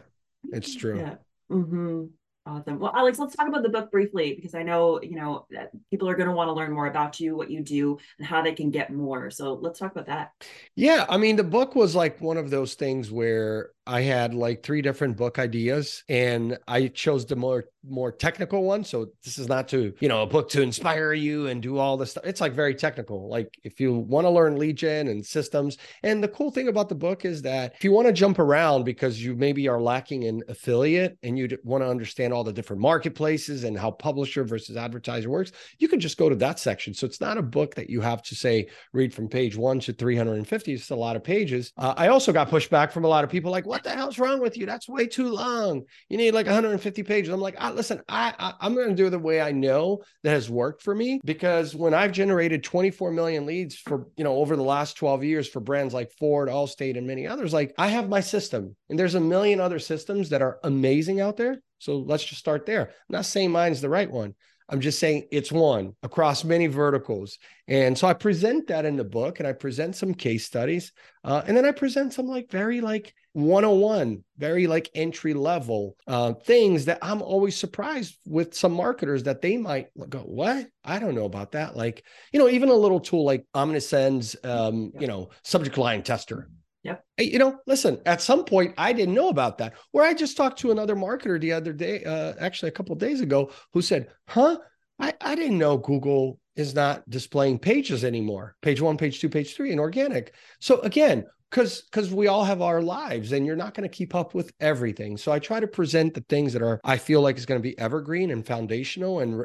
it's true. Yeah. Mm-hmm. Awesome. Well, Alex, let's talk about the book briefly because I know, you know, people are going to want to learn more about you, what you do, and how they can get more. So let's talk about that. Yeah. I mean, the book was like one of those things where I had like three different book ideas and I chose the more more technical one. So this is not to, you know, a book to inspire you and do all this stuff. It's like very technical. Like if you want to learn gen and systems. And the cool thing about the book is that if you want to jump around because you maybe are lacking in affiliate and you want to understand all the different marketplaces and how publisher versus advertiser works, you can just go to that section. So it's not a book that you have to say read from page one to 350. It's a lot of pages. Uh, I also got pushback from a lot of people like, what the hell's wrong with you? That's way too long. You need like 150 pages. I'm like, I, listen, I, I I'm going to do it the way I know that has worked for me because when I've generated 24 million leads for you know over the last 12 years for brands like Ford, Allstate, and many others, like I have my system, and there's a million other systems that are amazing out there. So let's just start there. I'm not saying mine's the right one. I'm just saying it's one across many verticals. And so I present that in the book and I present some case studies. Uh, and then I present some like very like 101, very like entry level uh, things that I'm always surprised with some marketers that they might go, what? I don't know about that. Like, you know, even a little tool like Omnisend's, um, you know, subject line tester. Yep. You know, listen, at some point I didn't know about that. Where I just talked to another marketer the other day, uh, actually a couple days ago, who said, huh? I, I didn't know Google is not displaying pages anymore. Page one, page two, page three, and organic. So again, because because we all have our lives and you're not going to keep up with everything so i try to present the things that are i feel like is going to be evergreen and foundational and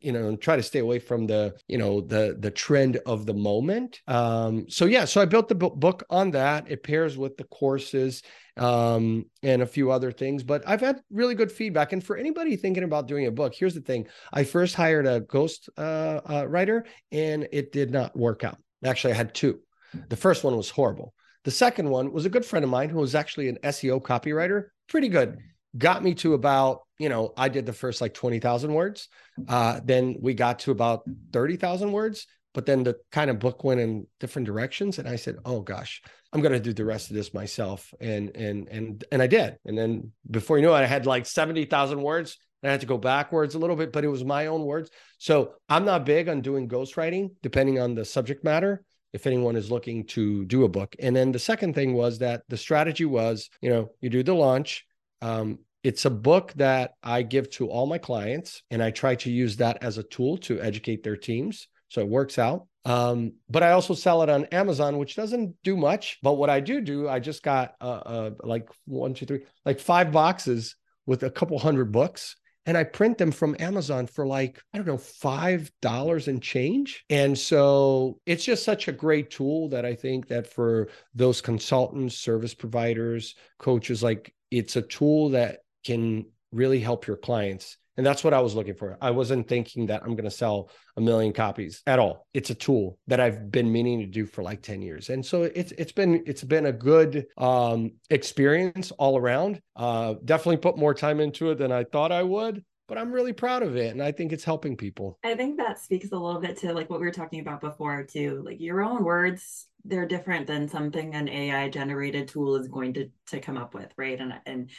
you know and try to stay away from the you know the the trend of the moment um so yeah so i built the book on that it pairs with the courses um, and a few other things. But I've had really good feedback. And for anybody thinking about doing a book, here's the thing: I first hired a ghost uh, uh, writer, and it did not work out. Actually, I had two. The first one was horrible. The second one was a good friend of mine who was actually an SEO copywriter, pretty good. Got me to about, you know, I did the first like 20,000 words. Uh, then we got to about 30,000 words, but then the kind of book went in different directions. And I said, oh gosh, I'm going to do the rest of this myself. And, and, and, and I did. And then before you know it, I had like 70,000 words. I had to go backwards a little bit, but it was my own words. So I'm not big on doing ghostwriting, depending on the subject matter if anyone is looking to do a book. And then the second thing was that the strategy was, you know, you do the launch. Um, it's a book that I give to all my clients, and I try to use that as a tool to educate their teams. So it works out. Um, but I also sell it on Amazon, which doesn't do much. But what I do do, I just got uh, uh, like one, two, three, like five boxes with a couple hundred books and I print them from Amazon for like, I don't know, $5 and change. And so it's just such a great tool that I think that for those consultants, service providers, coaches, like it's a tool that can really help your clients and that's what I was looking for. I wasn't thinking that I'm going to sell a million copies at all. It's a tool that I've been meaning to do for like 10 years. And so it's it's been it's been a good um experience all around. Uh definitely put more time into it than I thought I would, but I'm really proud of it. And I think it's helping people. I think that speaks a little bit to like what we were talking about before, too. Like your own words, they're different than something an AI generated tool is going to, to come up with, right? And, and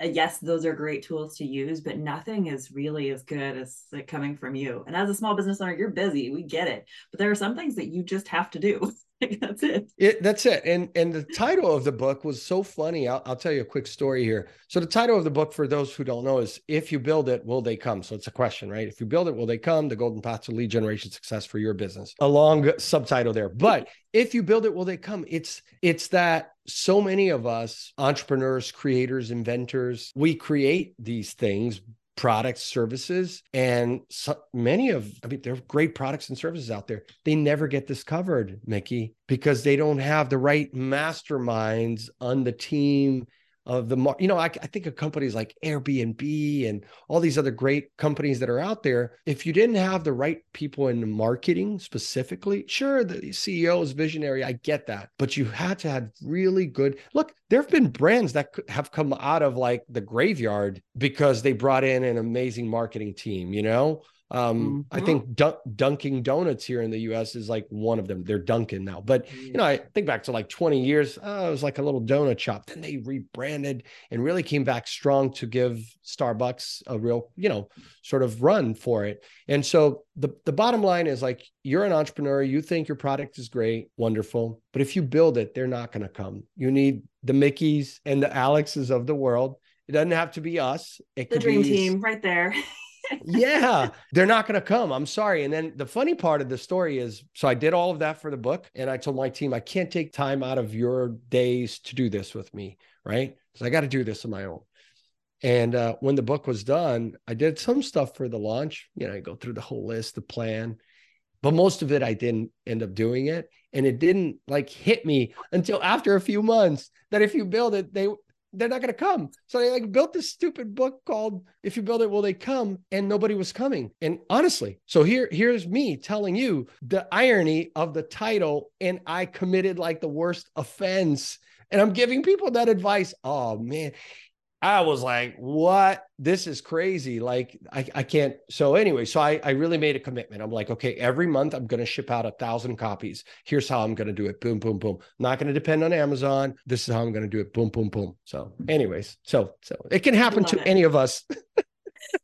yes, those are great tools to use, but nothing is really as good as like coming from you. And as a small business owner, you're busy. We get it. But there are some things that you just have to do. that's it. it. That's it. And and the title of the book was so funny. I'll, I'll tell you a quick story here. So the title of the book, for those who don't know, is "If You Build It, Will They Come?" So it's a question, right? If you build it, will they come? The golden path to lead generation success for your business. A long subtitle there, but if you build it, will they come? It's it's that so many of us entrepreneurs, creators, inventors, we create these things products, services, and so many of, I mean, there are great products and services out there. They never get discovered, Mikki, because they don't have the right masterminds on the team of the you know I, I, think of companies like airbnb and all these other great companies that are out there. If you didn't have the right people in marketing specifically sure the ceo is visionary i get that but you had to have really good look there have been brands that have come out of like the graveyard because they brought in an amazing marketing team you know um, mm-hmm. I think Dun- Dunkin' Donuts here in the U.S. is like one of them. They're Dunkin' now, but you know, I think back to like 20 years. Oh, it was like a little donut shop. Then they rebranded and really came back strong to give Starbucks a real, you know, sort of run for it. And so the the bottom line is like you're an entrepreneur. You think your product is great, wonderful, but if you build it, they're not going to come. You need the Mikkis and the Alexes of the world. It doesn't have to be us. It can be the dream be, team right there. yeah, they're not going to come. I'm sorry. And then the funny part of the story is so I did all of that for the book. And I told my team, I can't take time out of your days to do this with me. Right. So I got to do this on my own. And uh, when the book was done, I did some stuff for the launch. You know, I go through the whole list, the plan, but most of it I didn't end up doing it. And it didn't like hit me until after a few months that if you build it, they they're not going to come. So they like built this stupid book called "If You Build It, Will They Come?" and nobody was coming. And honestly, so here here's me telling you the irony of the title, and I committed like the worst offense. And I'm giving people that advice. Oh man, I was like, what? This is crazy. Like, I, I can't. So, anyway, so I, I really made a commitment. I'm like, okay, every month I'm going to ship out a thousand copies. Here's how I'm going to do it. Boom, boom, boom. not going to depend on Amazon. This is how I'm going to do it. Boom, boom, boom. So, anyways, so, so it can happen to it. any of us.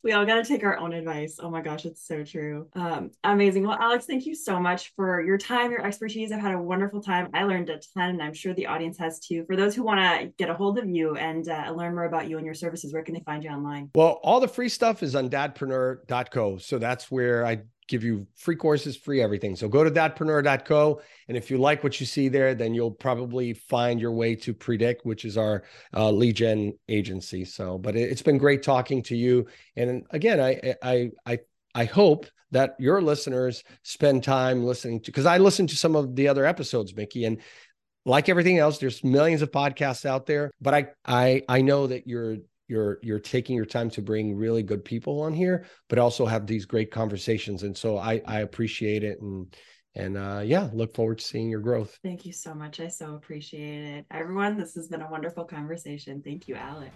we all got to take our own advice. Oh my gosh, it's so true. Um, amazing. Well, Alex, thank you so much for your time, your expertise. I've had a wonderful time. I learned a ton, and I'm sure the audience has too. For those who want to get a hold of you and uh, learn more about you and your services, where can they find you online? Well, all the free stuff is on dadpreneur.co. So that's where I give you free courses, free everything. So go to dadpreneur.co. And if you like what you see there, then you'll probably find your way to Predict, which is our uh, lead gen agency. So, but it, has been great talking to you. And again, I, I, I, I hope that your listeners spend time listening to, because I listened to some of the other episodes, Mikki, and like everything else, there's millions of podcasts out there, but I, I, I know that you're you're you're taking your time to bring really good people on here but also have these great conversations. And so i i appreciate it. And and uh yeah look forward to seeing your growth. Thank you so much. I so appreciate it. Everyone this has been a wonderful conversation. Thank you alex.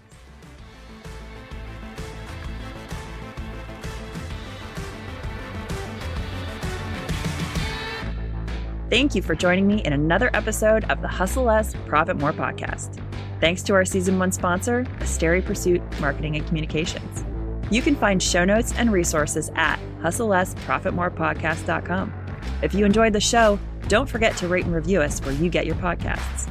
Thank you for joining me in another episode of the Hustle Less, Profit More podcast. Thanks to our season one sponsor, Asteri Pursuit Marketing and Communications. You can find show notes and resources at hustlelessprofitmorepodcast.com. If you enjoyed the show, don't forget to rate and review us where you get your podcasts.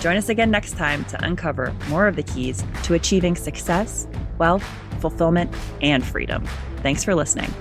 Join us again next time to uncover more of the keys to achieving success, wealth, fulfillment, and freedom. Thanks for listening.